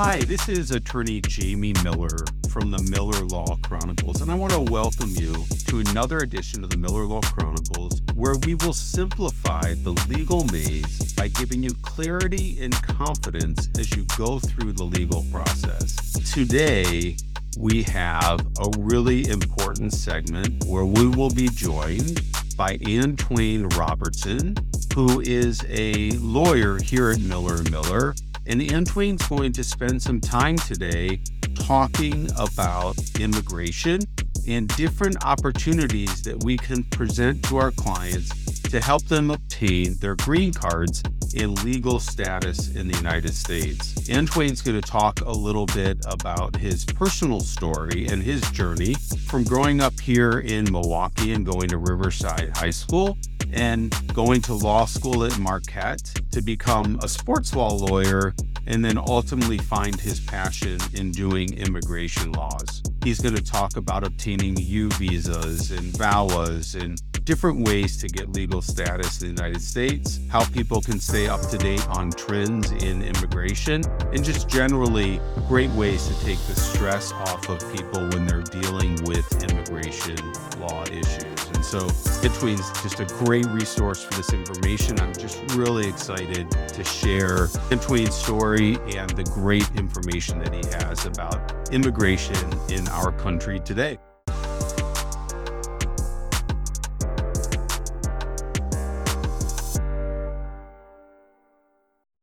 Hi, this is attorney Jamie Miller from the Miller Law Chronicles, and I want to welcome you to another edition of the Miller Law Chronicles where we will simplify the legal maze by giving you clarity and confidence as you go through the legal process. Today, we have a really important segment where we will be joined by Antwayne Robertson, who is a lawyer here at Miller Miller and Antwayne's going to spend some time today talking about immigration and different opportunities that we can present to our clients to help them obtain their green cards and legal status in the United States. Twain's going to talk a little bit about his personal story and his journey from growing up here in Milwaukee and going to Riverside High School and going to law school at Marquette to become a sports law lawyer and then ultimately find his passion in doing immigration laws. He's going to talk about obtaining U visas and VAWAs and different ways to get legal status in the United States, how people can stay up to date on trends in immigration, and just generally great ways to take the stress off of people when they're dealing with immigration law issues. And so Antwayne's just a great resource for this information. I'm just really excited to share Antwayne's story and the great information that he has about immigration in our country today.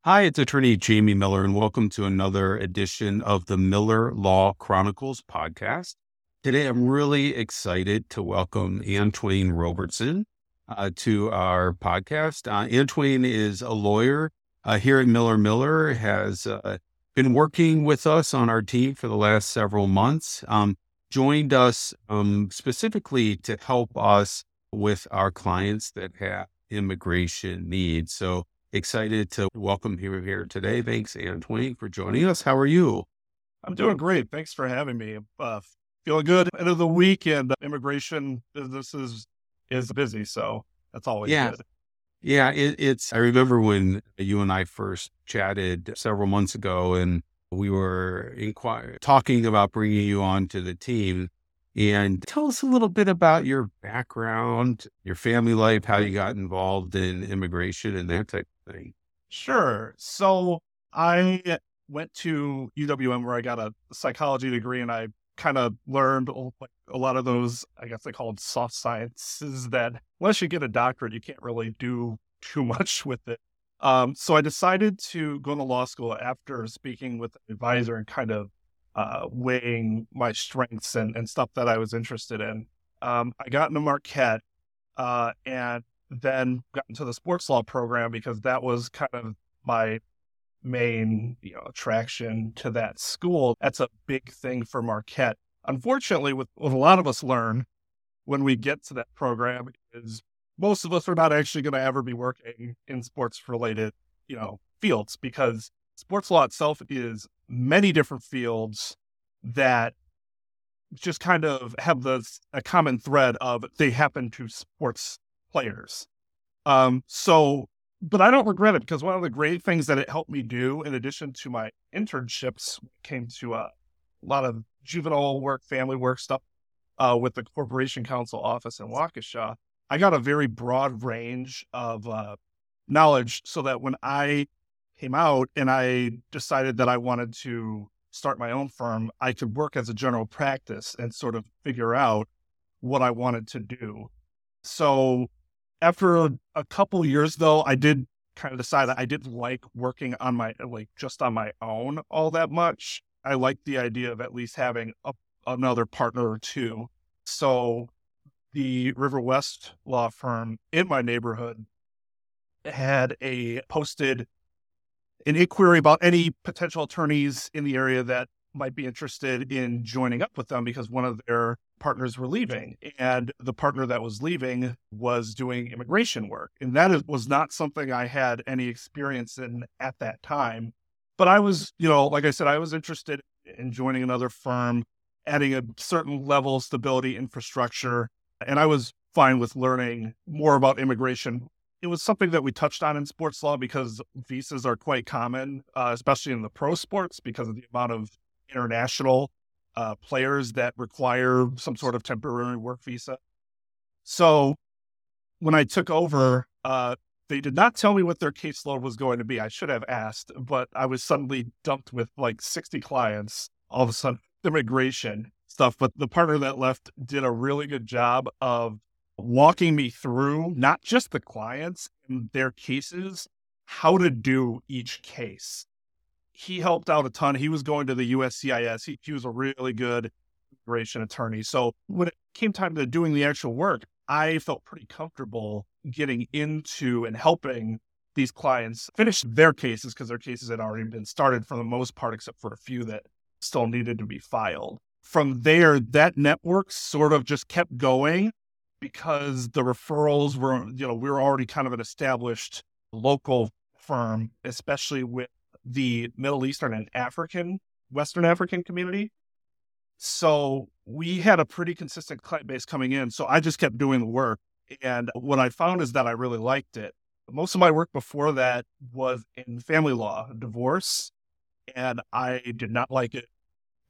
Hi, it's attorney Jamie Miller, and welcome to another edition of the Miller Law Chronicles podcast. Today, I'm really excited to welcome Antwayne Robertson uh, to our podcast. Uh, Antwayne is a lawyer uh, here at Miller Miller, has uh, been working with us on our team for the last several months, um, joined us um, specifically to help us with our clients that have immigration needs. So excited to welcome you here today. Thanks, Antwayne, for joining us. How are you? I'm doing great. Thanks for having me. Uh, feeling good. End of the week and immigration business is, is busy. So that's always yeah. good. Yeah. It, it's, I remember when you and I first chatted several months ago and we were inquire, talking about bringing you on to the team. And tell us a little bit about your background, your family life, how you got involved in immigration and that type of thing. Sure. So I went to UWM where I got a psychology degree and I kind of learned a lot of those, I guess they call them soft sciences that unless you get a doctorate, you can't really do too much with it. Um, so I decided to go to law school after speaking with an advisor and kind of uh, weighing my strengths and, and stuff that I was interested in. Um, I got into Marquette uh, and then got into the sports law program because that was kind of my main you know attraction to that school. That's a big thing for Marquette. Unfortunately, with what a lot of us learn when we get to that program is most of us are not actually going to ever be working in sports related you know fields because sports law itself is many different fields that just kind of have the a common thread of they happen to sports players. Um, so but I don't regret it because one of the great things that it helped me do, in addition to my internships, came to uh, a lot of juvenile work, family work stuff uh, with the Corporation Counsel office in Waukesha. I got a very broad range of uh, knowledge so that when I came out and I decided that I wanted to start my own firm, I could work as a general practice and sort of figure out what I wanted to do. So after a, a couple years though, I did kind of decide that I didn't like working on my like just on my own all that much. I liked the idea of at least having a, another partner or two. So the River West law firm in my neighborhood had a posted an inquiry about any potential attorneys in the area that might be interested in joining up with them because one of their partners were leaving. And the partner that was leaving was doing immigration work. And that was not something I had any experience in at that time. But I was, you know, like I said, I was interested in joining another firm, adding a certain level of stability infrastructure. And I was fine with learning more about immigration it was something that we touched on in sports law because visas are quite common, uh, especially in the pro sports because of the amount of international uh, players that require some sort of temporary work visa. So when I took over, uh, they did not tell me what their caseload was going to be. I should have asked, but I was suddenly dumped with like 60 clients all of a sudden, immigration stuff. But the partner that left did a really good job of walking me through not just the clients and their cases, how to do each case. He helped out a ton. He was going to the USCIS. He, he was a really good immigration attorney. So when it came time to doing the actual work, I felt pretty comfortable getting into and helping these clients finish their cases because their cases had already been started for the most part, except for a few that still needed to be filed. From there, that network sort of just kept going because the referrals were, you know, we were already kind of an established local firm, especially with the Middle Eastern and African, Western African community. So we had a pretty consistent client base coming in. So I just kept doing the work. And what I found is that I really liked it. Most of my work before that was in family law, divorce, and I did not like it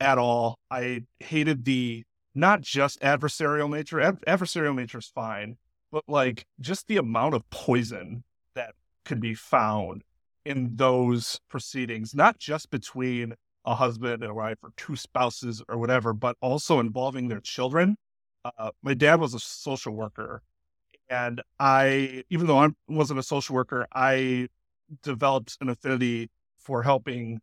at all. I hated the not just adversarial nature. Ad- adversarial nature is fine, but like just the amount of poison that could be found in those proceedings, not just between a husband and a wife or two spouses or whatever, but also involving their children. Uh, my dad was a social worker, and I, even though I wasn't a social worker, I developed an affinity for helping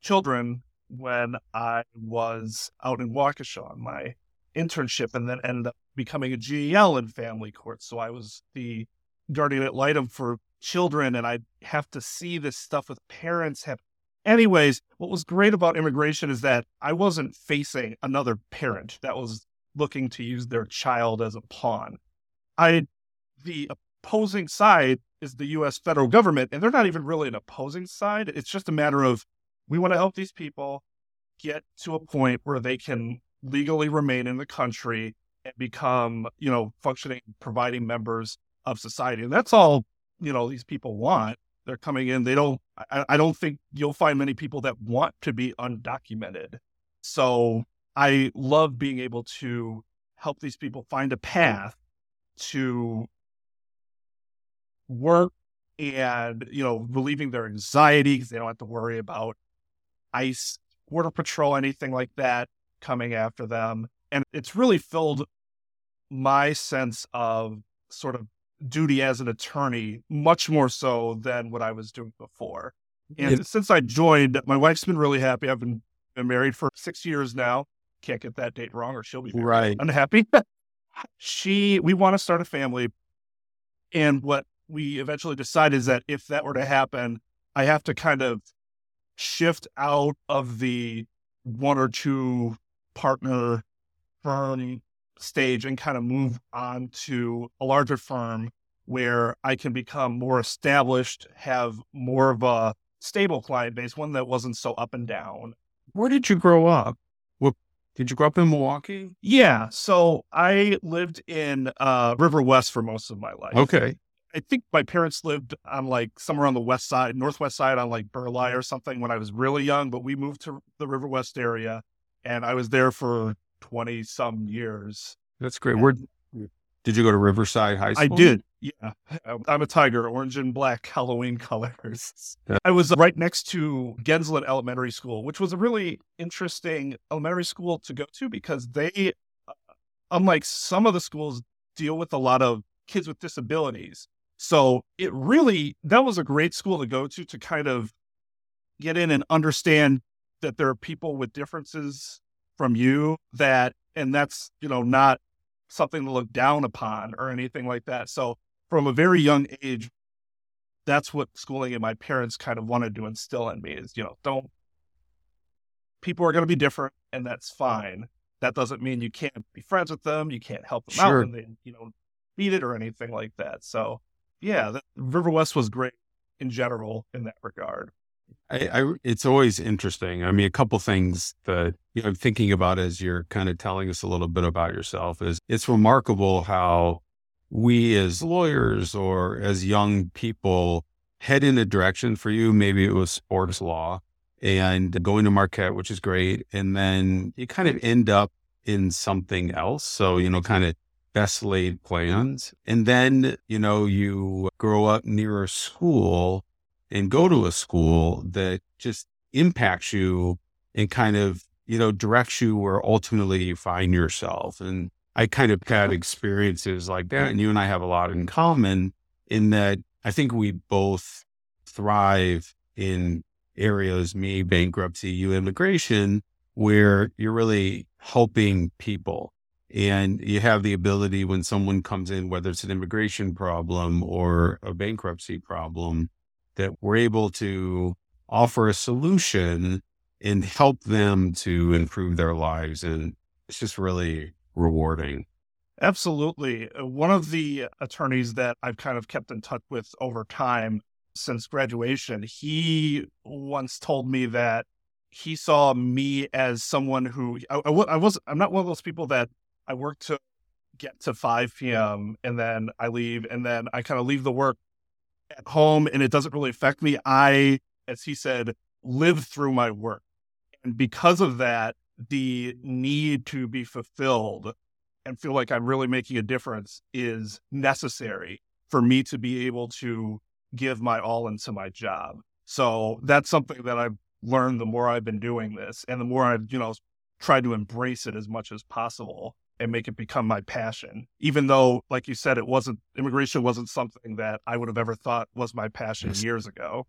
children when I was out in Waukesha on my internship and then ended up becoming a GAL in family court. So I was the guardian ad litem for children and I'd have to see this stuff with parents have anyways what was great about immigration is that i wasn't facing another parent that was looking to use their child as a pawn i the opposing side is the us federal government and they're not even really an opposing side it's just a matter of we want to help these people get to a point where they can legally remain in the country and become, you know, functioning, providing members of society. And that's all, you know, these people want. They're coming in. They don't, I, I don't think you'll find many people that want to be undocumented. So I love being able to help these people find a path to work and, you know, relieving their anxiety because they don't have to worry about ICE, Border Patrol, anything like that coming after them. And it's really filled my sense of sort of duty as an attorney much more so than what I was doing before. And since I joined, my wife's been really happy. I've been, been married for six years now. Can't get that date wrong or she'll be right. unhappy. she, we want to start a family. And what we eventually decided is that if that were to happen, I have to kind of shift out of the one or two partner firm stage and kind of move on to a larger firm where I can become more established, have more of a stable client base, one that wasn't so up and down. Where did you grow up? What did you grow up in Milwaukee? Yeah, so I lived in uh, River West for most of my life. Okay. I think my parents lived on like somewhere on the west side, northwest side on like Burleigh or something when I was really young, but we moved to the River West area and I was there for 20 some years. That's great. Where did you go to Riverside High School? I did. Yeah. I'm a tiger, orange and black Halloween colors. Yeah. I was right next to Gaenslen Elementary School, which was a really interesting elementary school to go to because they, uh, unlike some of the schools, deal with a lot of kids with disabilities. So it really, that was a great school to go to to kind of get in and understand that there are people with differences from you that, and that's, you know, not something to look down upon or anything like that. So from a very young age, that's what schooling and my parents kind of wanted to instill in me is, you know, don't, people are going to be different and that's fine. That doesn't mean you can't be friends with them. You can't help them sure. out and they, you know, need it or anything like that. So yeah, the, River West was great in general in that regard. I, I, it's always interesting. I mean, a couple things that you know, I'm thinking about as you're kind of telling us a little bit about yourself is it's remarkable how we as lawyers or as young people head in a direction for you, maybe it was sports law and going to Marquette, which is great. And then you kind of end up in something else. So, you know, kind of best laid plans. And then, you know, you grow up near a school and go to a school that just impacts you and kind of, you know, directs you where ultimately you find yourself. And I kind of had experiences like that. And you and I have a lot in common in that I think we both thrive in areas, me, bankruptcy, you, immigration, where you're really helping people. And you have the ability when someone comes in, whether it's an immigration problem or a bankruptcy problem, that we're able to offer a solution and help them to improve their lives. And it's just really rewarding. Absolutely. Uh, one of the attorneys that I've kind of kept in touch with over time since graduation, he once told me that he saw me as someone who I, I, I was, I'm not one of those people that I work to get to 5 p.m. and then I leave and then I kind of leave the work at home and it doesn't really affect me. I, as he said, live through my work. And because of that, the need to be fulfilled and feel like I'm really making a difference is necessary for me to be able to give my all into my job. So that's something that I've learned the more I've been doing this and the more I've, you know, tried to embrace it as much as possible and make it become my passion. Even though, like you said, it wasn't immigration wasn't something that I would have ever thought was my passion years ago.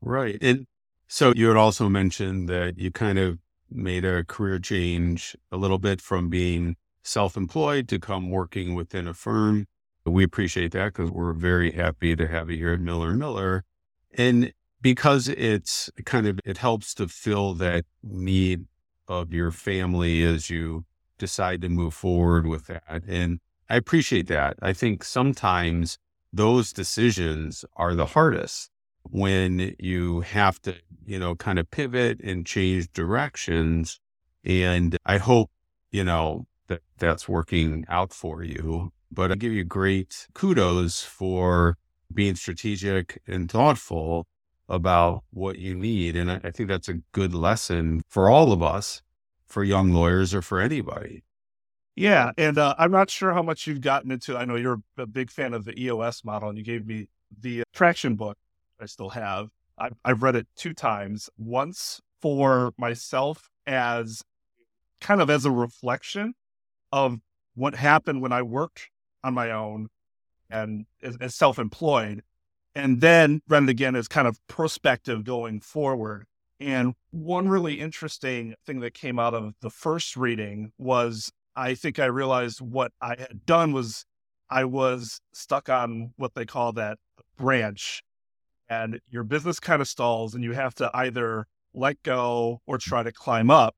Right. And so you had also mentioned that you kind of made a career change a little bit from being self employed to come working within a firm. We appreciate that because we're very happy to have you here at Miller Miller. And because it's kind of, it helps to fill that need of your family as you decide to move forward with that. And I appreciate that. I think sometimes those decisions are the hardest when you have to, you know, kind of pivot and change directions. And I hope, you know, that that's working out for you. But I give you great kudos for being strategic and thoughtful about what you need. And I, I think that's a good lesson for all of us, for young lawyers or for anybody. Yeah. And uh, I'm not sure how much you've gotten into. I know you're a big fan of the EOS model, and you gave me the traction book I still have. I've, I've read it two times, once for myself as kind of as a reflection of what happened when I worked on my own and as, as self employed, and then read it again as kind of prospective going forward. And one really interesting thing that came out of the first reading was I think I realized what I had done was I was stuck on what they call that branch and your business kind of stalls and you have to either let go or try to climb up.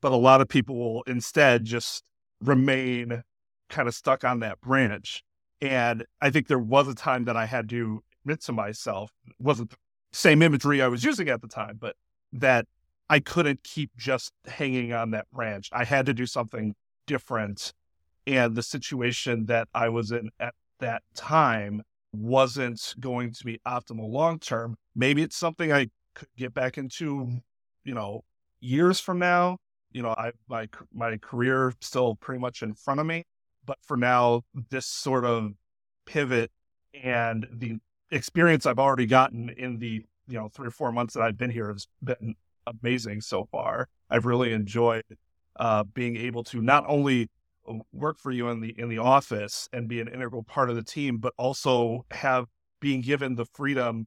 But a lot of people will instead just remain kind of stuck on that branch. And I think there was a time that I had to admit to myself, it wasn't the same imagery I was using at the time, but that I couldn't keep just hanging on that branch. I had to do something different. And the situation that I was in at that time wasn't going to be optimal long term. Maybe it's something I could get back into, you know, years from now. You know, I my my career still pretty much in front of me, but for now, this sort of pivot and the experience I've already gotten in the you know three or four months that I've been here has been amazing so far. I've really enjoyed uh, being able to not only work for you in the in the office and be an integral part of the team, but also have being given the freedom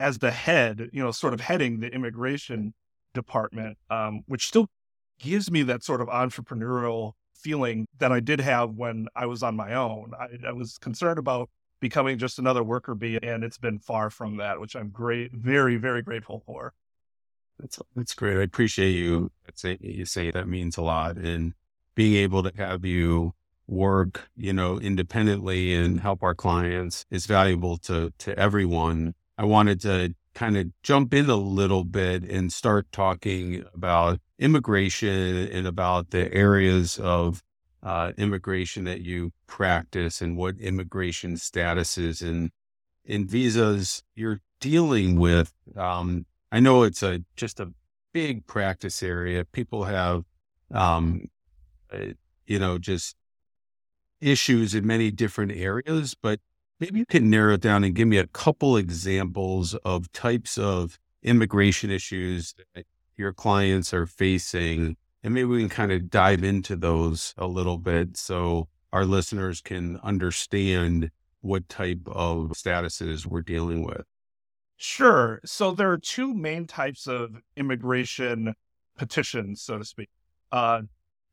as the head, you know, sort of heading the immigration department, um, which still gives me that sort of entrepreneurial feeling that I did have when I was on my own. I, I was concerned about becoming just another worker bee, and it's been far from that, which I'm great, very, very grateful for. That's that's great. I appreciate you. Uh, say you say that means a lot, and being able to have you work, you know, independently and help our clients is valuable to to everyone. I wanted to kind of jump in a little bit and start talking about immigration and about the areas of uh, immigration that you practice and what immigration statuses and in visas you're dealing with. Um, I know it's a just a big practice area. People have, um, uh, you know, just issues in many different areas, but maybe you can narrow it down and give me a couple examples of types of immigration issues that your clients are facing. And maybe we can kind of dive into those a little bit so our listeners can understand what type of statuses we're dealing with. Sure. So there are two main types of immigration petitions, so to speak. Uh,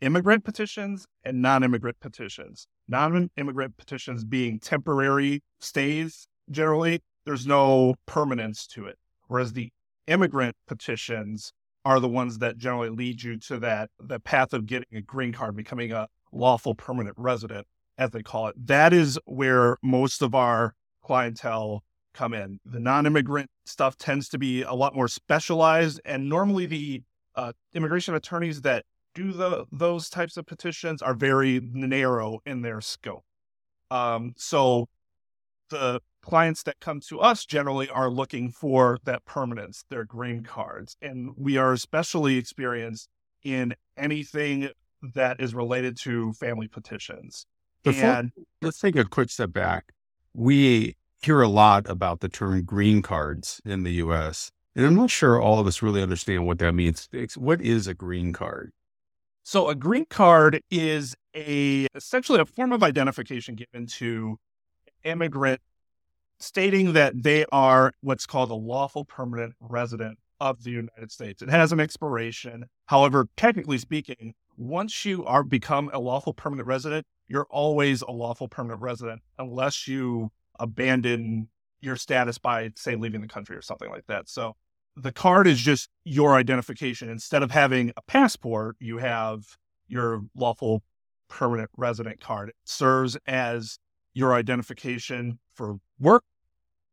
immigrant petitions and non-immigrant petitions. Non-immigrant petitions being temporary stays generally, there's no permanence to it. Whereas the immigrant petitions are the ones that generally lead you to that the path of getting a green card, becoming a lawful permanent resident, as they call it. That is where most of our clientele come in. The non-immigrant stuff tends to be a lot more specialized, and normally the uh, immigration attorneys that do the those types of petitions are very narrow in their scope. Um, so the clients that come to us generally are looking for that permanence, their green cards, and we are especially experienced in anything that is related to family petitions. Before, and let's take a quick step back. We hear a lot about the term green cards in the US. And I'm not sure all of us really understand what that means. What is a green card? So a green card is a essentially a form of identification given to immigrant stating that they are what's called a lawful permanent resident of the United States. It has an expiration. However, technically speaking, once you are become a lawful permanent resident, you're always a lawful permanent resident unless you abandon your status by say leaving the country or something like that. So the card is just your identification. Instead of having a passport, you have your lawful permanent resident card. It serves as your identification for work,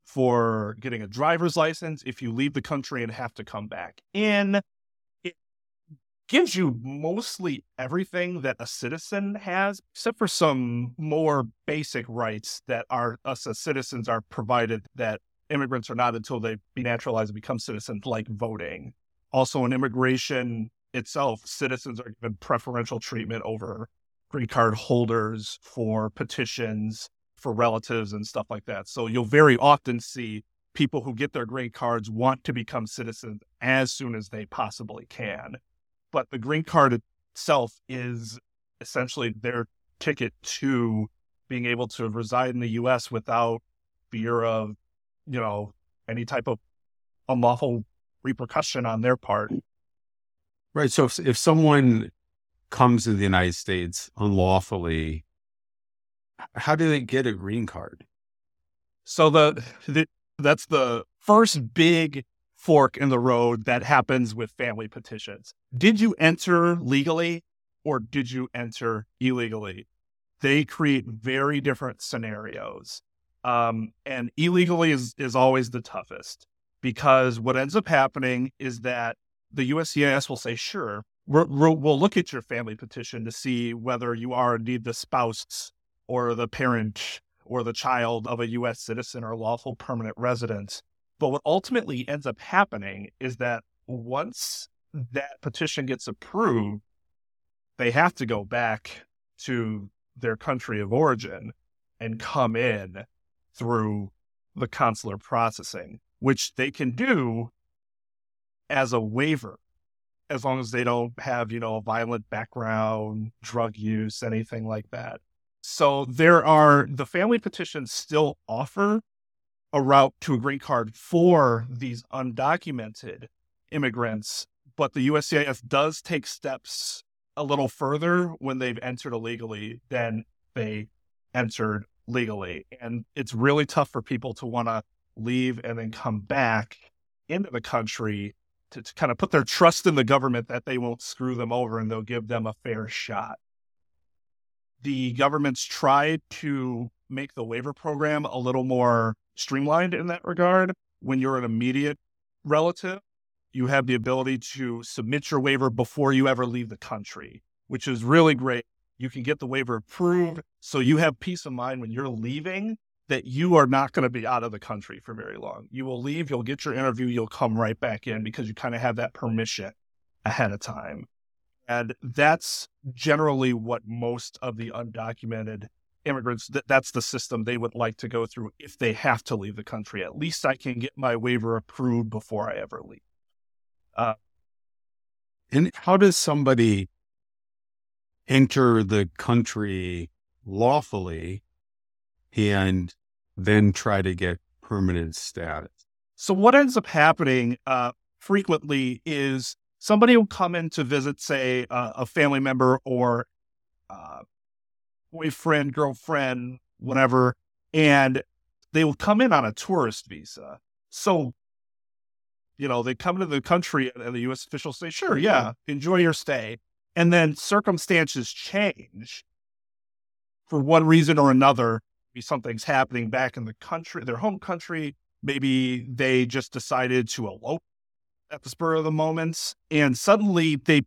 for getting a driver's license if you leave the country and have to come back in. It gives you mostly everything that a citizen has, except for some more basic rights that are us as citizens are provided that immigrants are not until they be naturalized and become citizens, like voting. Also, in immigration itself, citizens are given preferential treatment over green card holders for petitions for relatives and stuff like that. So you'll very often see people who get their green cards want to become citizens as soon as they possibly can. But the green card itself is essentially their ticket to being able to reside in the US without fear of you know, any type of unlawful repercussion on their part. Right. So if, if someone comes to the United States unlawfully, how do they get a green card? So the, the that's the first big fork in the road that happens with family petitions. Did you enter legally or did you enter illegally? They create very different scenarios. Um, and illegally is, is always the toughest because what ends up happening is that the USCIS will say, sure, we will look at your family petition to see whether you are indeed the spouse or the parent or the child of a U.S. citizen or lawful permanent resident. But what ultimately ends up happening is that once that petition gets approved, they have to go back to their country of origin and come in through the consular processing, which they can do as a waiver, as long as they don't have, you know, a violent background, drug use, anything like that. So there are the family petitions still offer a route to a green card for these undocumented immigrants, but the USCIS does take steps a little further when they've entered illegally than they entered legally. And it's really tough for people to want to leave and then come back into the country to, to, kind of put their trust in the government that they won't screw them over and they'll give them a fair shot. The government's tried to make the waiver program a little more streamlined in that regard. When you're an immediate relative, you have the ability to submit your waiver before you ever leave the country, which is really great You can get the waiver approved. So you have peace of mind when you're leaving that you are not going to be out of the country for very long. You will leave, you'll get your interview, you'll come right back in because you kind of have that permission ahead of time. And that's generally what most of the undocumented immigrants that that's the system they would like to go through if they have to leave the country. At least I can get my waiver approved before I ever leave. Uh, and how does somebody enter the country lawfully and then try to get permanent status? So what ends up happening uh, frequently is somebody will come in to visit, say, uh, a family member or uh, boyfriend, girlfriend, whatever, and they will come in on a tourist visa. So, you know, they come into the country and the U.S. officials say, sure, yeah, enjoy your stay. And then circumstances change for one reason or another. Maybe something's happening back in the country, their home country. Maybe they just decided to elope at the spur of the moment. And suddenly they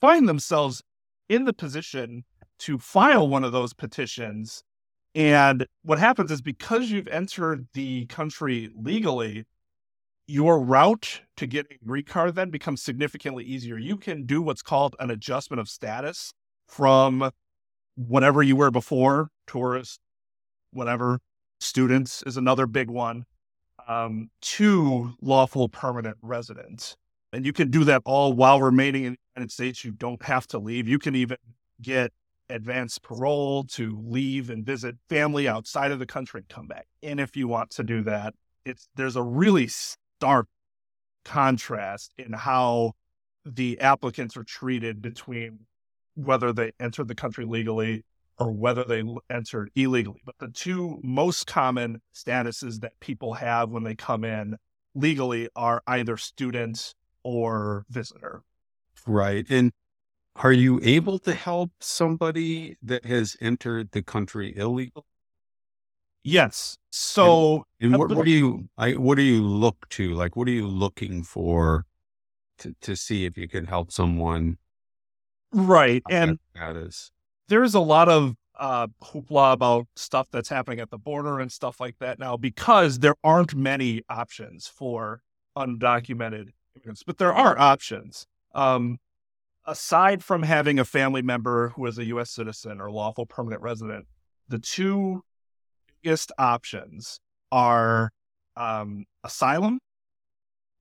find themselves in the position to file one of those petitions. And what happens is because you've entered the country legally, your route to getting a green card then becomes significantly easier. You can do what's called an adjustment of status from whatever you were before, tourist, whatever, students is another big one, um, to lawful permanent residents. And you can do that all while remaining in the United States. You don't have to leave. You can even get advanced parole to leave and visit family outside of the country and come back And if you want to do that. It's there's a really stark contrast in how the applicants are treated between whether they entered the country legally or whether they entered illegally. But the two most common statuses that people have when they come in legally are either student or visitor. Right. And are you able to help somebody that has entered the country illegal? Yes. So, and, and what, what, do you, I, what do you look to? Like, what are you looking for to, to see if you can help someone? Right. And that is. There's a lot of uh, hoopla about stuff that's happening at the border and stuff like that now because there aren't many options for undocumented immigrants, but there are options. Um, aside from having a family member who is a U.S. citizen or lawful permanent resident, the two biggest options are um, asylum,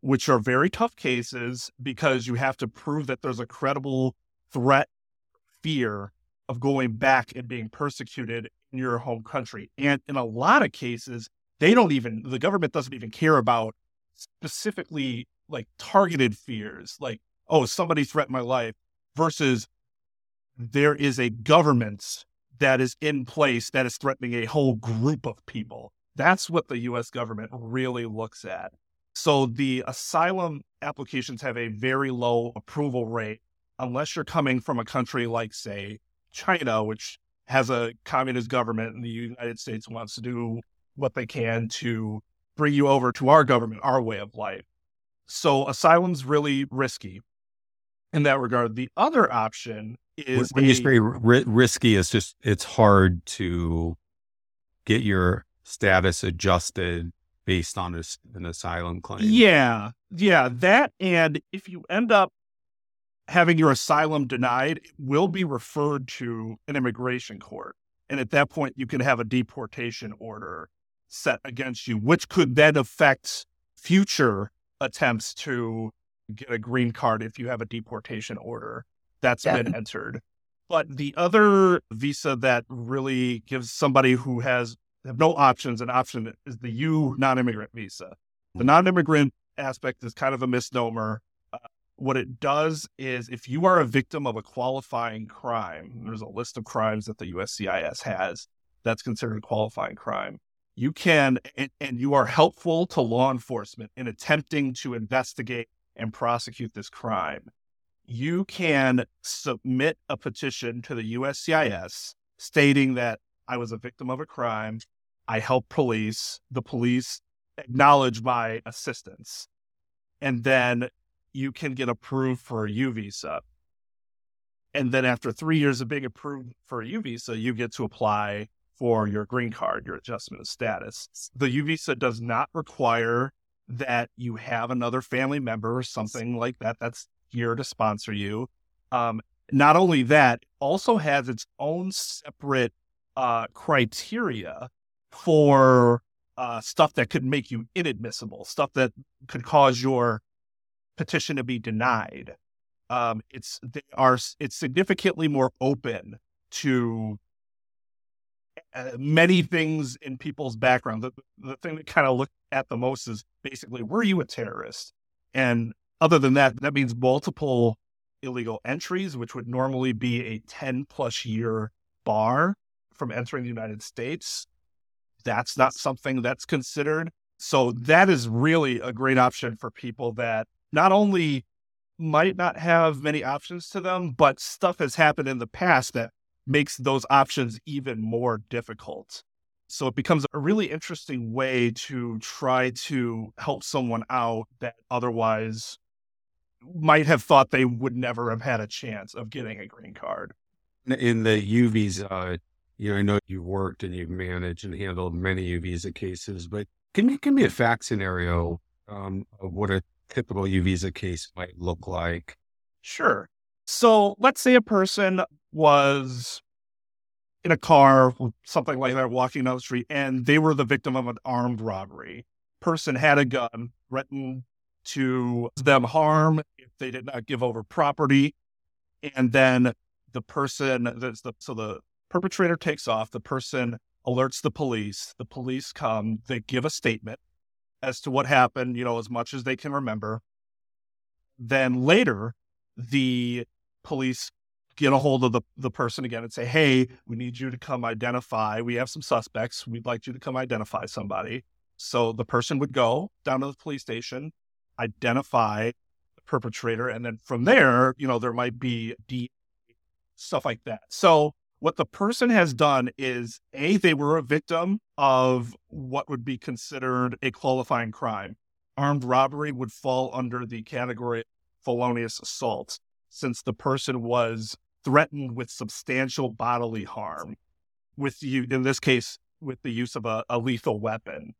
which are very tough cases because you have to prove that there's a credible threat, fear of going back and being persecuted in your home country. And in a lot of cases, they don't even, the government doesn't even care about specifically like targeted fears, like oh, somebody threatened my life versus there is a government that is in place that is threatening a whole group of people. That's what the US government really looks at. So the asylum applications have a very low approval rate unless you're coming from a country like, say, China, which has a communist government, and the United States wants to do what they can to bring you over to our government, our way of life. So asylum's really risky in that regard. The other option is when a, you say ri- risky, it's just it's hard to get your status adjusted based on a, an asylum claim. Yeah, yeah, that and if you end up having your asylum denied, will be referred to an immigration court, and at that point, you can have a deportation order set against you, which could then affect future attempts to get a green card if you have a deportation order that's yeah. been entered. But the other visa that really gives somebody who has have no options an option is the U non-immigrant visa. The hmm. non-immigrant aspect is kind of a misnomer. What it does is if you are a victim of a qualifying crime, there's a list of crimes that the USCIS has that's considered a qualifying crime. You can, and, and you are helpful to law enforcement in attempting to investigate and prosecute this crime, you can submit a petition to the USCIS stating that I was a victim of a crime. I helped police. The police acknowledge my assistance. And then you can get approved for a U visa. And then after three years of being approved for a U visa, you get to apply for your green card, your adjustment of status. The U visa does not require that you have another family member or something like that that's here to sponsor you. Um, not only that, also has its own separate uh, criteria for uh, stuff that could make you inadmissible, stuff that could cause your petition to be denied. Um, it's they are it's significantly more open to uh, many things in people's background. The, the thing that kind of look at the most is basically, were you a terrorist? And other than that, that means multiple illegal entries, which would normally be a 10 plus year bar from entering the United States. That's not something that's considered. So that is really a great option for people that not only might not have many options to them, but stuff has happened in the past that makes those options even more difficult. So it becomes a really interesting way to try to help someone out that otherwise might have thought they would never have had a chance of getting a green card. In the U visa, you know, I know you've worked and you've managed and handled many U visa cases, but can you give me a fact scenario um, of what a typical U visa case might look like? Sure. So let's say a person was in a car, something like that, walking down the street, and they were the victim of an armed robbery. Person had a gun, threatened to them harm if they did not give over property. And then the person, the, so the perpetrator takes off, the person alerts the police, the police come, they give a statement as to what happened, you know, as much as they can remember. Then later, the police get a hold of the, the person again and say, Hey, we need you to come identify. We have some suspects. We'd like you to come identify somebody. So the person would go down to the police station, identify the perpetrator. And then from there, you know, there might be D stuff like that. So what the person has done is A, they were a victim of what would be considered a qualifying crime. Armed robbery would fall under the category felonious assault since the person was threatened with substantial bodily harm with you in this case with the use of a, a lethal weapon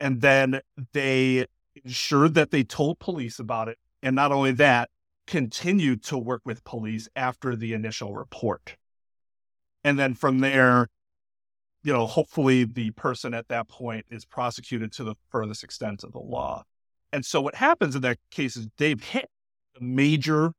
and then they ensured that they told police about it. And not only that, continued to work with police after the initial report. And then from there, you know, hopefully the person at that point is prosecuted to the furthest extent of the law. And so what happens in that case is they've hit the major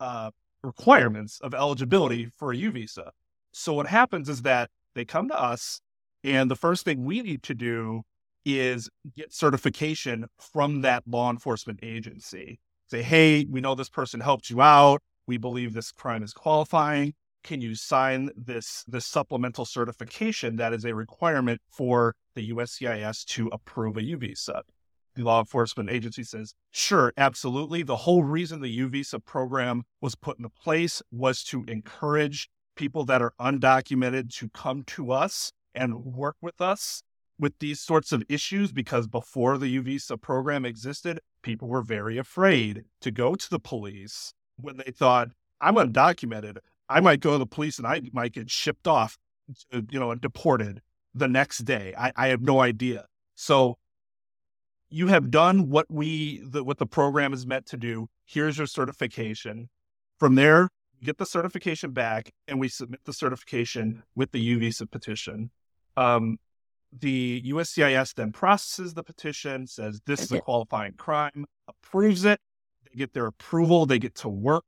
uh, requirements of eligibility for a U visa. So what happens is that they come to us, and the first thing we need to do is get certification from that law enforcement agency. Say, hey, we know this person helped you out. We believe this crime is qualifying. Can you sign this this supplemental certification that is a requirement for the USCIS to approve a U visa? The law enforcement agency says, sure, absolutely. The whole reason the U visa program was put into place was to encourage people that are undocumented to come to us and work with us with these sorts of issues because before the U visa program existed, people were very afraid to go to the police when they thought, I'm undocumented. I might go to the police and I might get shipped off, to, you know, and deported the next day. I, I have no idea. So you have done what we, the, what the program is meant to do. Here's your certification. From there, get the certification back and we submit the certification with the U visa petition. Um, the USCIS then processes the petition, says this is a qualifying crime, approves it. They get their approval. They get to work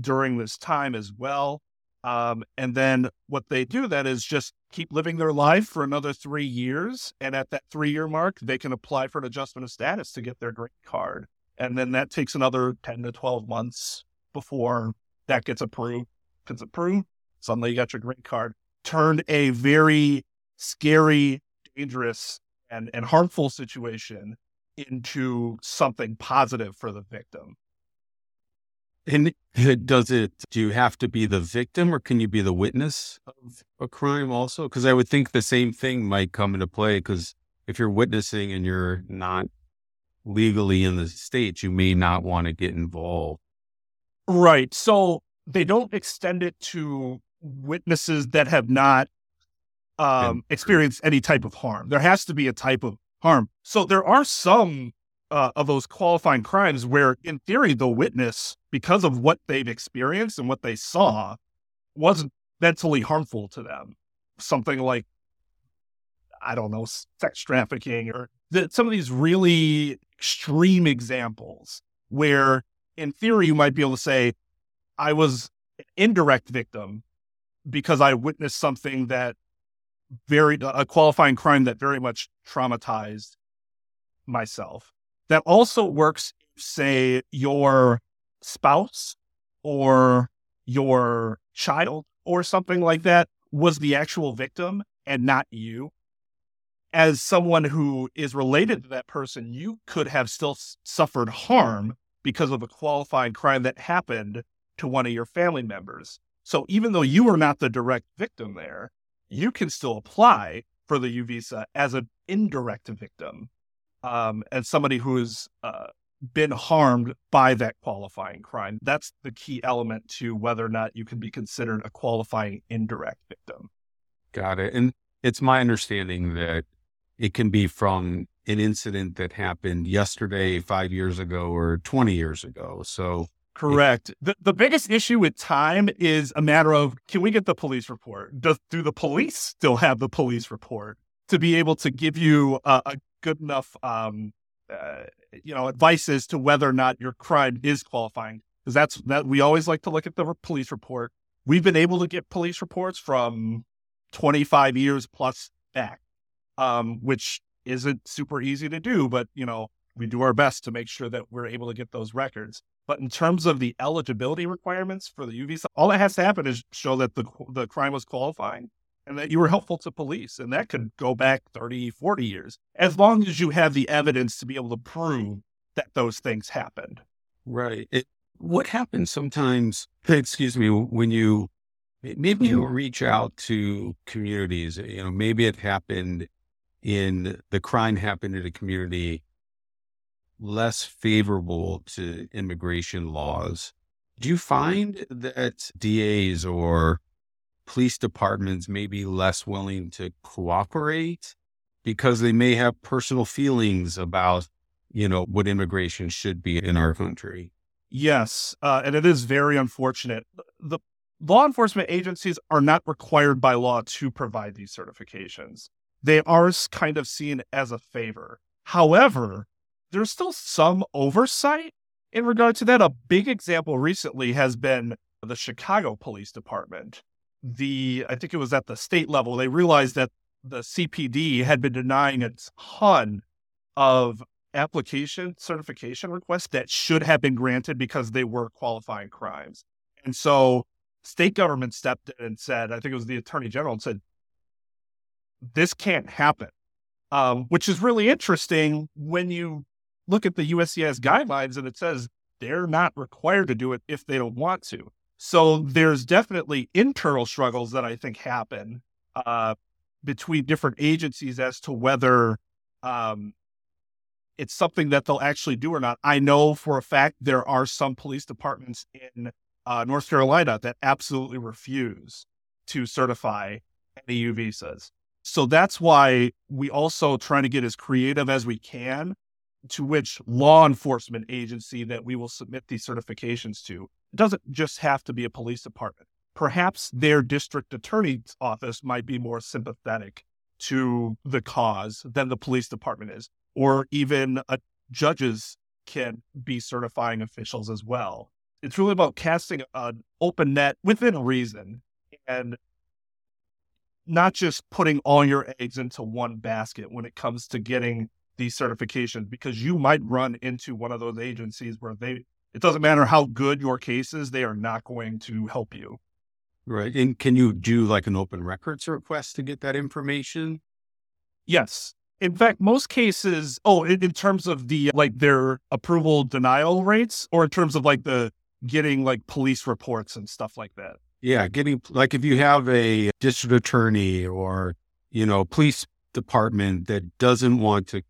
during this time as well. Um, and then what they do then is just keep living their life for another three years. And at that three year mark, they can apply for an adjustment of status to get their green card. And then that takes another 10 to 12 months before that gets approved. It's approved, suddenly you got your green card. Turned a very scary, dangerous, and, and harmful situation into something positive for the victim. And does it, do you have to be the victim or can you be the witness of a crime also? Because I would think the same thing might come into play because if you're witnessing and you're not legally in the state, you may not want to get involved. Right. So they don't extend it to witnesses that have not um, experienced any type of harm. There has to be a type of harm. So there are some uh, of those qualifying crimes where, in theory, the witness, because of what they've experienced and what they saw, wasn't mentally harmful to them. Something like, I don't know, sex trafficking or some of these really extreme examples where, in theory, you might be able to say, I was an indirect victim because I witnessed something that very, a qualifying crime that very much traumatized myself. That also works, say, your spouse or your child or something like that was the actual victim and not you. As someone who is related to that person, you could have still suffered harm because of a qualifying crime that happened to one of your family members. So even though you are not the direct victim there, you can still apply for the U visa as an indirect victim, um, as somebody who has uh, been harmed by that qualifying crime. That's the key element to whether or not you can be considered a qualifying indirect victim. Got it. And it's my understanding that it can be from an incident that happened yesterday, five years ago, or 20 years ago. So Correct. The, the biggest issue with time is a matter of can we get the police report? Does do the police still have the police report to be able to give you a, a good enough um, uh, you know advice as to whether or not your crime is qualifying? Because that's that we always like to look at the police report. We've been able to get police reports from 25 years plus back, um, which isn't super easy to do, but you know we do our best to make sure that we're able to get those records. But in terms of the eligibility requirements for the U visa, all that has to happen is show that the, the crime was qualifying and that you were helpful to police. And that could go back 30, 40 years, as long as you have the evidence to be able to prove that those things happened. Right. It, what happens sometimes, excuse me, when you maybe you mm-hmm. reach out to communities, you know, maybe it happened in the crime happened in a community less favorable to immigration laws. Do you find that DAs or police departments may be less willing to cooperate because they may have personal feelings about, you know, what immigration should be in our country? Yes, uh, and it is very unfortunate. The law enforcement agencies are not required by law to provide these certifications. They are kind of seen as a favor. However, there's still some oversight in regard to that. A big example recently has been the Chicago Police Department. The I think it was at the state level, they realized that the CPD had been denying a ton of application certification requests that should have been granted because they were qualifying crimes. And so state government stepped in and said, I think it was the attorney general and said, this can't happen. Um, which is really interesting when you look at the USCIS guidelines and it says they're not required to do it if they don't want to. So there's definitely internal struggles that I think happen uh, between different agencies as to whether um, it's something that they'll actually do or not. I know for a fact there are some police departments in uh, North Carolina that absolutely refuse to certify any U visas. So that's why we also try to get as creative as we can to which law enforcement agency that we will submit these certifications to. It doesn't just have to be a police department. Perhaps their district attorney's office might be more sympathetic to the cause than the police department is, or even a, judges can be certifying officials as well. It's really about casting an open net within reason and not just putting all your eggs into one basket when it comes to getting these certifications because you might run into one of those agencies where they it doesn't matter how good your case is, they are not going to help you. Right. And can you do like an open records request to get that information? Yes. In fact, most cases, oh, in, in terms of the like their approval denial rates or in terms of like the getting like police reports and stuff like that. Yeah. Getting like if you have a district attorney or, you know, police department that doesn't want to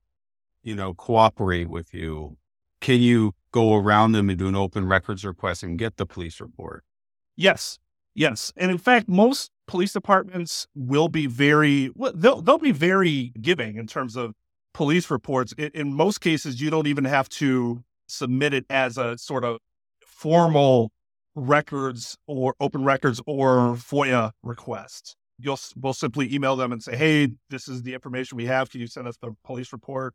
you know, cooperate with you, can you go around them and do an open records request and get the police report? Yes, yes, and in fact, most police departments will be very they'll they'll be very giving in terms of police reports. In, in most cases, you don't even have to submit it as a sort of formal records or open records or FOIA request. You'll we'll simply email them and say, "Hey, this is the information we have. Can you send us the police report?"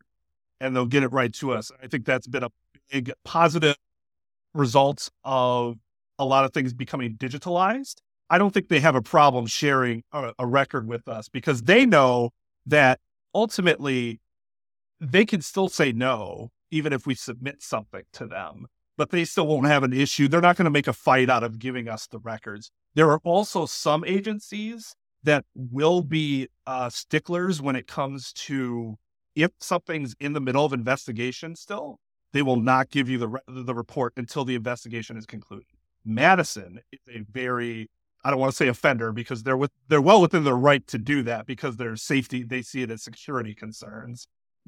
And they'll get it right to us. I think that's been a big positive results of a lot of things becoming digitalized. I don't think they have a problem sharing a, a record with us because they know that ultimately they can still say no, even if we submit something to them but they still won't have an issue. They're not going to make a fight out of giving us the records. There are also some agencies that will be uh, sticklers when it comes to if something's in the middle of investigation still, they will not give you the, the report until the investigation is concluded. Madison is a very I don't want to say offender because they're with they're well within their right to do that because their safety they see it as security concerns.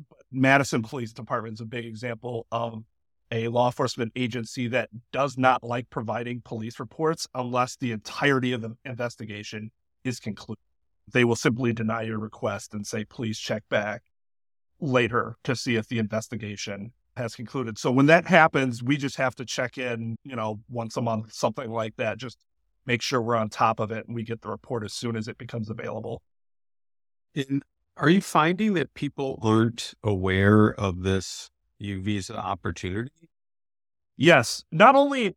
But Madison Police Department is a big example of a law enforcement agency that does not like providing police reports unless the entirety of the investigation is concluded. They will simply deny your request and say, please check back later to see if the investigation has concluded. So when that happens, we just have to check in, you know, once a month, something like that. Just make sure we're on top of it and we get the report as soon as it becomes available. And are you finding that people aren't aware of this U visa opportunity? Yes, not only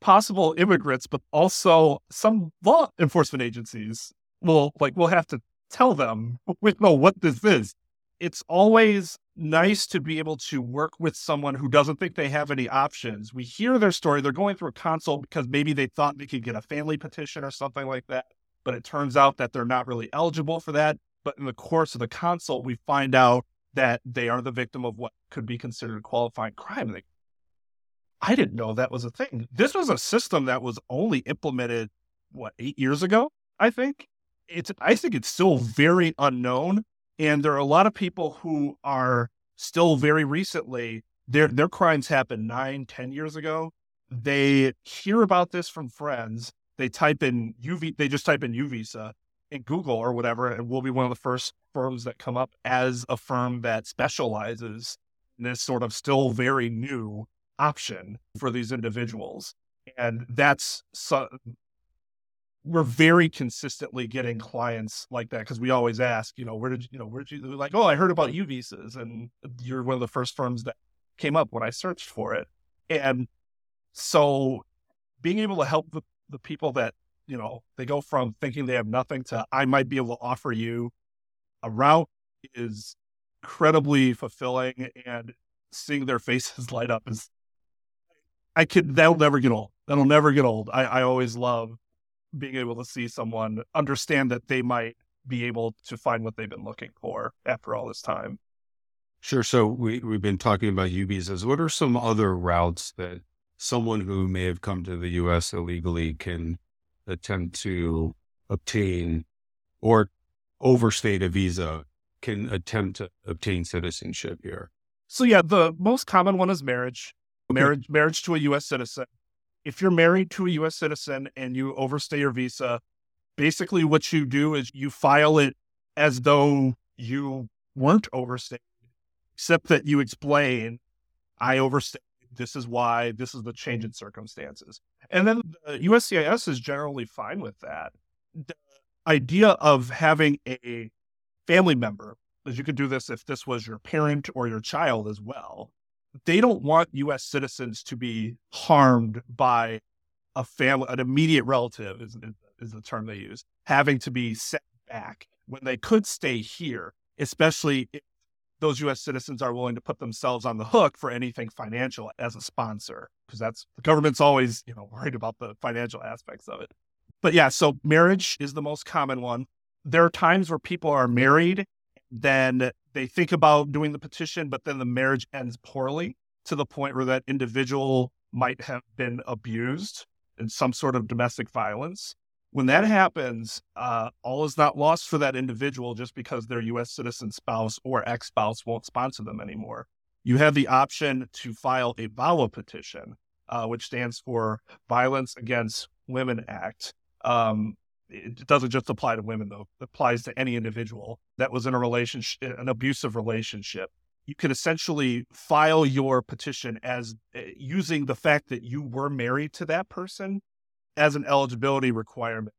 possible immigrants, but also some law enforcement agencies will like we'll have to tell them we know what this is. It's always nice to be able to work with someone who doesn't think they have any options. We hear their story. They're going through a consult because maybe they thought they could get a family petition or something like that, but it turns out that they're not really eligible for that. But in the course of the consult, we find out that they are the victim of what could be considered a qualifying crime. They, I didn't know that was a thing. This was a system that was only implemented, what, eight years ago, I think? It's, I think it's still very unknown. And there are a lot of people who are still very recently, their, their crimes happened nine, ten years ago. They hear about this from friends. They type in UV, they just type in U visa in Google or whatever, and we'll be one of the first firms that come up as a firm that specializes in this sort of still very new option for these individuals. And that's so, we're very consistently getting clients like that because we always ask, you know, where did you, you know, where did you like, oh, I heard about U visas, and you're one of the first firms that came up when I searched for it. And so being able to help the, the people that you know, they go from thinking they have nothing to I might be able to offer you a route is incredibly fulfilling and seeing their faces light up is I could that'll never get old. That'll never get old. I, I always love being able to see someone understand that they might be able to find what they've been looking for after all this time. Sure. So we, we've been talking about U visas. What are some other routes that someone who may have come to the US illegally can attempt to obtain or overstate a visa can attempt to obtain citizenship here? So yeah, the most common one is marriage. Okay. Marriage marriage to a US citizen. If you're married to a US citizen and you overstay your visa, basically what you do is you file it as though you weren't overstayed, except that you explain, I overstayed. This is why, this is the change in circumstances. And then the USCIS is generally fine with that. The idea of having a family member, as you could do this if this was your parent or your child as well. They don't want US citizens to be harmed by a family, an immediate relative is, is the term they use, having to be sent back when they could stay here, especially if those US citizens are willing to put themselves on the hook for anything financial as a sponsor because that's the government's always, you know, worried about the financial aspects of it. But yeah, so marriage is the most common one. There are times where people are married, then they think about doing the petition, but then the marriage ends poorly to the point where that individual might have been abused in some sort of domestic violence. When that happens, uh, all is not lost for that individual just because their U.S. citizen spouse or ex spouse won't sponsor them anymore. You have the option to file a VAWA petition, uh, which stands for Violence Against Women Act. Um, it doesn't just apply to women though; it applies to any individual that was in a relationship, an abusive relationship. You can essentially file your petition as uh, using the fact that you were married to that person as an eligibility requirement,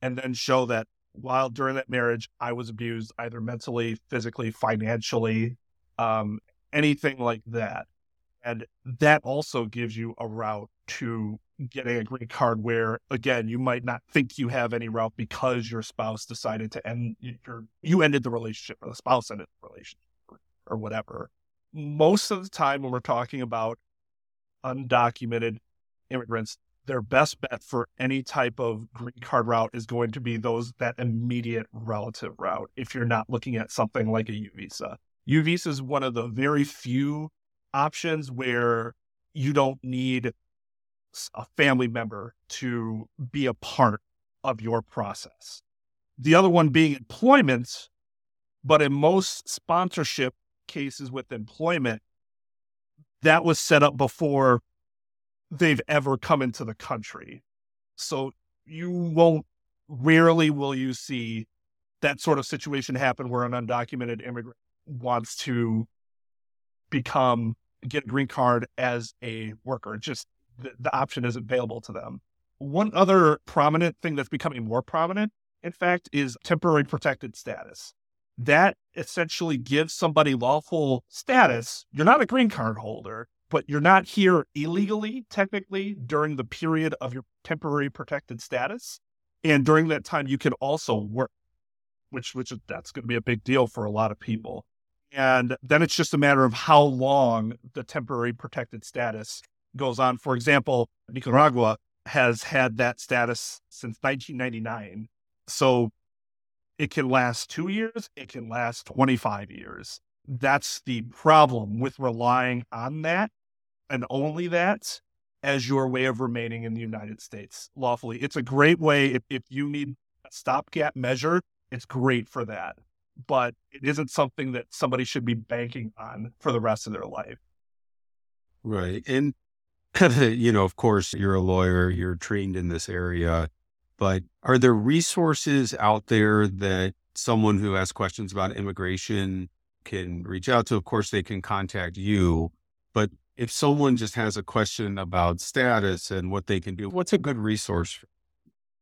and then show that while during that marriage I was abused either mentally, physically, financially, um, anything like that. And that also gives you a route to getting a green card where, again, you might not think you have any route because your spouse decided to end your, you ended the relationship or the spouse ended the relationship or, or whatever. Most of the time when we're talking about undocumented immigrants, their best bet for any type of green card route is going to be those that immediate relative route if you're not looking at something like a U visa. U visa is one of the very few options where you don't need a family member to be a part of your process. The other one being employment, but in most sponsorship cases with employment, that was set up before they've ever come into the country. So you won't, rarely will you see that sort of situation happen where an undocumented immigrant wants to become, get a green card as a worker. It just, the, the option is available to them. One other prominent thing that's becoming more prominent, in fact, is temporary protected status. That essentially gives somebody lawful status. You're not a green card holder, but you're not here illegally, technically, during the period of your temporary protected status. And during that time, you can also work, which which that's going to be a big deal for a lot of people. And then it's just a matter of how long the temporary protected status goes on. For example, Nicaragua has had that status since 1999. So it can last two years, it can last 25 years. That's the problem with relying on that and only that as your way of remaining in the United States lawfully. It's a great way if, if you need a stopgap measure, it's great for that. But it isn't something that somebody should be banking on for the rest of their life. Right. And, you know, of course, you're a lawyer, you're trained in this area, but are there resources out there that someone who has questions about immigration can reach out to? Of course, they can contact you, but if someone just has a question about status and what they can do, what's a good resource?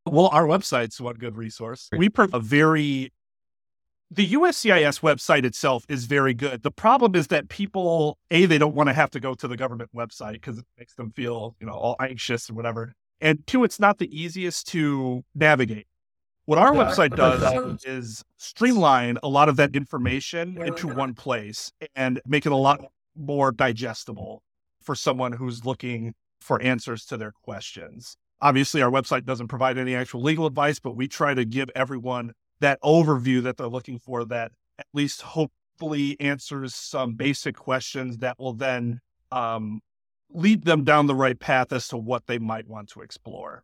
Well, our website's one good resource. We provide a very the USCIS website itself is very good. The problem is that people, A, they don't want to have to go to the government website because it makes them feel, you know, all anxious or whatever. And two, it's not the easiest to navigate. What our yeah. website does is streamline a lot of that information into one place and make it a lot more digestible for someone who's looking for answers to their questions. Obviously, our website doesn't provide any actual legal advice, but we try to give everyone that overview that they're looking for that at least hopefully answers some basic questions that will then um, lead them down the right path as to what they might want to explore.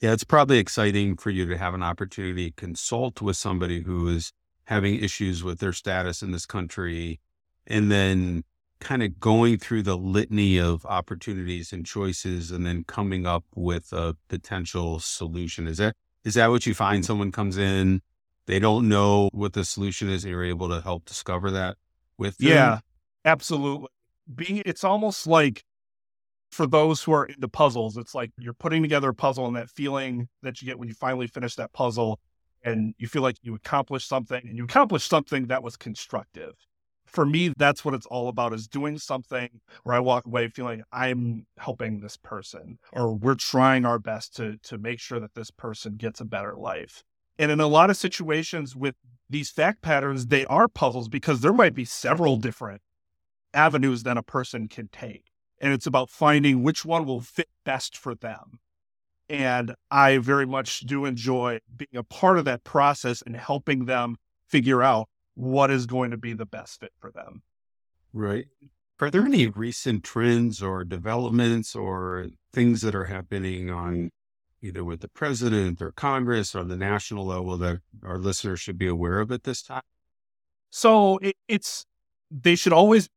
Yeah, it's probably exciting for you to have an opportunity to consult with somebody who is having issues with their status in this country and then kind of going through the litany of opportunities and choices and then coming up with a potential solution. Is that is that what you find? Someone comes in, they don't know what the solution is, and you're able to help discover that with them? Yeah, absolutely. Being it's almost like for those who are into puzzles, it's like you're putting together a puzzle and that feeling that you get when you finally finish that puzzle and you feel like you accomplished something and you accomplished something that was constructive for me, that's what it's all about is doing something where I walk away feeling I'm helping this person or we're trying our best to, to make sure that this person gets a better life. And in a lot of situations with these fact patterns, they are puzzles because there might be several different avenues that a person can take. And it's about finding which one will fit best for them. And I very much do enjoy being a part of that process and helping them figure out what is going to be the best fit for them. Right. Are there any recent trends or developments or things that are happening on either with the president or Congress or the national level that our listeners should be aware of at this time? So it, it's, they should always,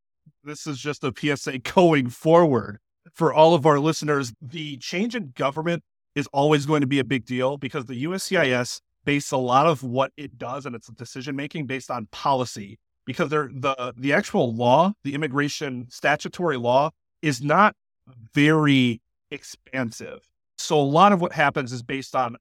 this is just a PSA going forward for all of our listeners. The change in government is always going to be a big deal because the USCIS base a lot of what it does and its decision making based on policy because the the actual law, the immigration statutory law, is not very expansive. So a lot of what happens is based on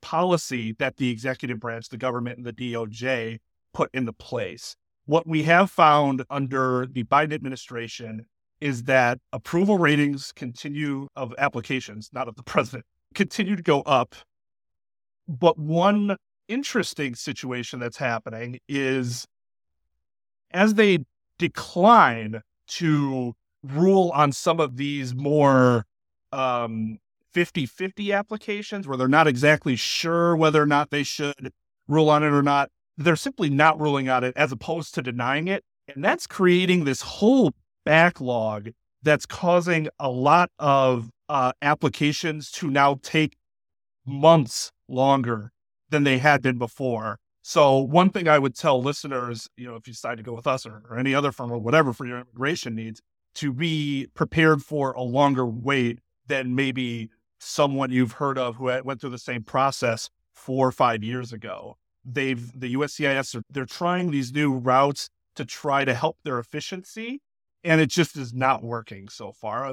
policy that the executive branch, the government, and the DOJ put into place. What we have found under the Biden administration is that approval ratings continue of applications, not of the president, continue to go up. But one interesting situation that's happening is as they decline to rule on some of these more um, 50 50 applications where they're not exactly sure whether or not they should rule on it or not, they're simply not ruling on it as opposed to denying it. And that's creating this whole backlog that's causing a lot of uh, applications to now take months longer than they had been before. So one thing I would tell listeners, you know, if you decide to go with us or, or any other firm or whatever for your immigration needs, to be prepared for a longer wait than maybe someone you've heard of who went through the same process four or five years ago. They've the USCIS are, they're trying these new routes to try to help their efficiency, and it just is not working so far.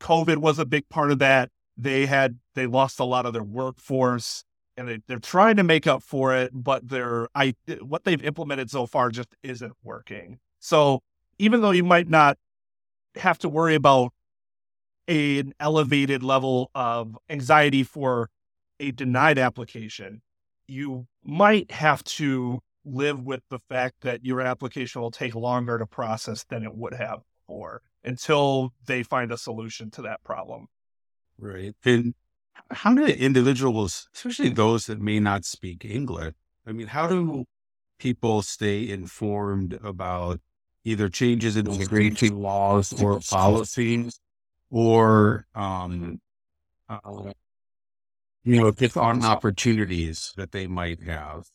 COVID was a big part of that. They had they lost a lot of their workforce and they, they're trying to make up for it, but they're I what they've implemented so far just isn't working. So even though you might not have to worry about an elevated level of anxiety for a denied application, you might have to live with the fact that your application will take longer to process than it would have before until they find a solution to that problem. Right. And how do individuals, especially those that may not speak English, I mean, how do people stay informed about either changes in immigration laws or policies or, um, uh, you know, just on opportunities that they might have?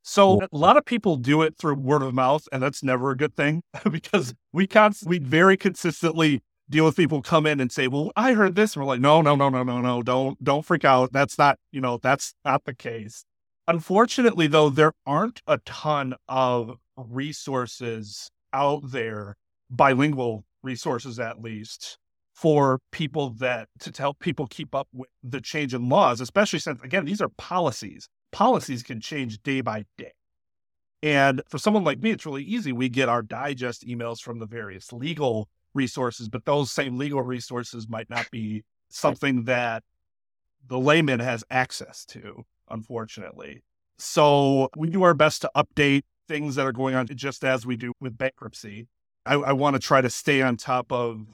So a lot of people do it through word of mouth, and that's never a good thing because we const- we very consistently deal with people come in and say, "Well, I heard this," and we're like, "No, no, no, no, no, no, don't don't freak out. That's not you know that's not the case." Unfortunately, though, there aren't a ton of resources out there, bilingual resources at least, for people that to help people keep up with the change in laws, especially since again these are policies policies can change day by day. And for someone like me, it's really easy. We get our digest emails from the various legal resources, but those same legal resources might not be something that the layman has access to, unfortunately. So we do our best to update things that are going on just as we do with bankruptcy. I, I want to try to stay on top of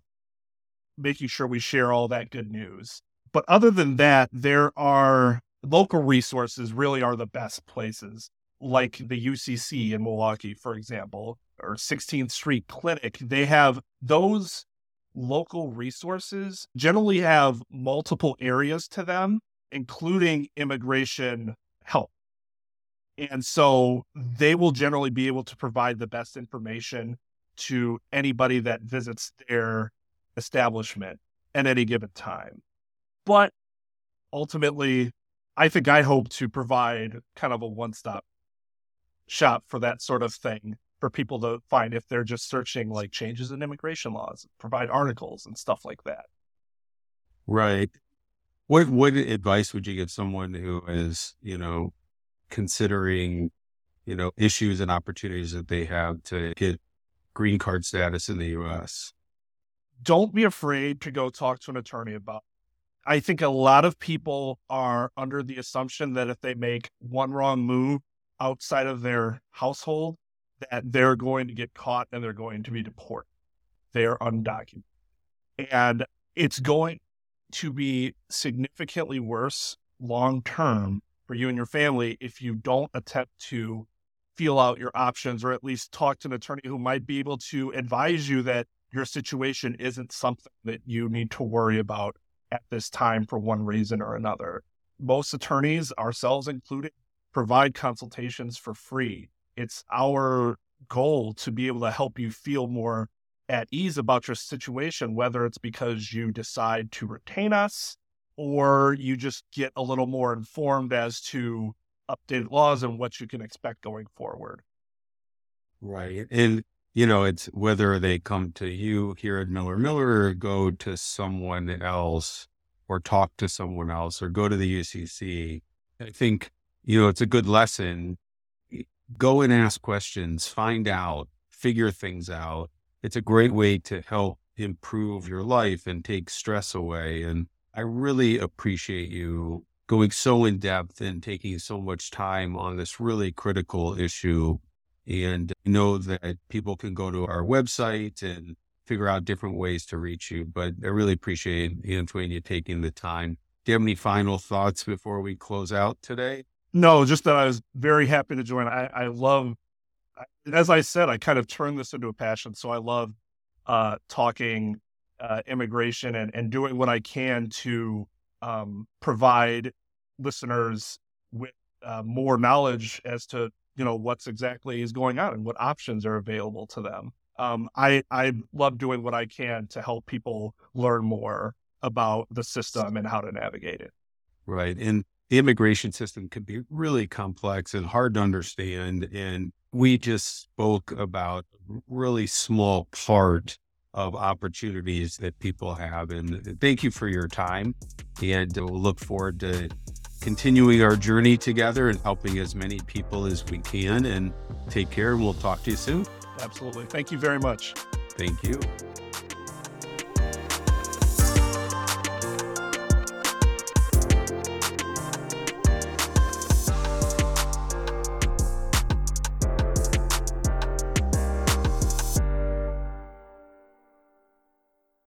making sure we share all that good news. But other than that, there are local resources really are the best places, like the UCC in Milwaukee, for example, or 16th Street Clinic. They have those local resources generally have multiple areas to them, including immigration help. And so they will generally be able to provide the best information to anybody that visits their establishment at any given time. But ultimately, I think I hope to provide kind of a one stop shop for that sort of thing for people to find if they're just searching like changes in immigration laws, provide articles and stuff like that. Right. What what advice would you give someone who is, you know, considering, you know, issues and opportunities that they have to get green card status in the US? Don't be afraid to go talk to an attorney about I think a lot of people are under the assumption that if they make one wrong move outside of their household, that they're going to get caught and they're going to be deported. They're undocumented. And it's going to be significantly worse long term for you and your family if you don't attempt to feel out your options or at least talk to an attorney who might be able to advise you that your situation isn't something that you need to worry about at this time for one reason or another. Most attorneys, ourselves included, provide consultations for free. It's our goal to be able to help you feel more at ease about your situation, whether it's because you decide to retain us or you just get a little more informed as to updated laws and what you can expect going forward. Right. And, you know, it's whether they come to you here at Miller Miller or go to someone else or talk to someone else or go to the UCC. I think, you know, it's a good lesson. Go and ask questions, find out, figure things out. It's a great way to help improve your life and take stress away. And I really appreciate you going so in depth and taking so much time on this really critical issue. And know that people can go to our website and figure out different ways to reach you. But I really appreciate Antwayne you taking the time. Do you have any final thoughts before we close out today? No, just that I was very happy to join. I, I love, as I said, I kind of turned this into a passion. So I love uh, talking uh, immigration and, and doing what I can to um, provide listeners with uh, more knowledge as to you know what's exactly is going on and what options are available to them. Um, I I love doing what I can to help people learn more about the system and how to navigate it. Right, and the immigration system can be really complex and hard to understand. And we just spoke about a really small part of opportunities that people have. And thank you for your time. And we'll look forward to continuing our journey together and helping as many people as we can. And take care. And we'll talk to you soon. Absolutely. Thank you very much. Thank you.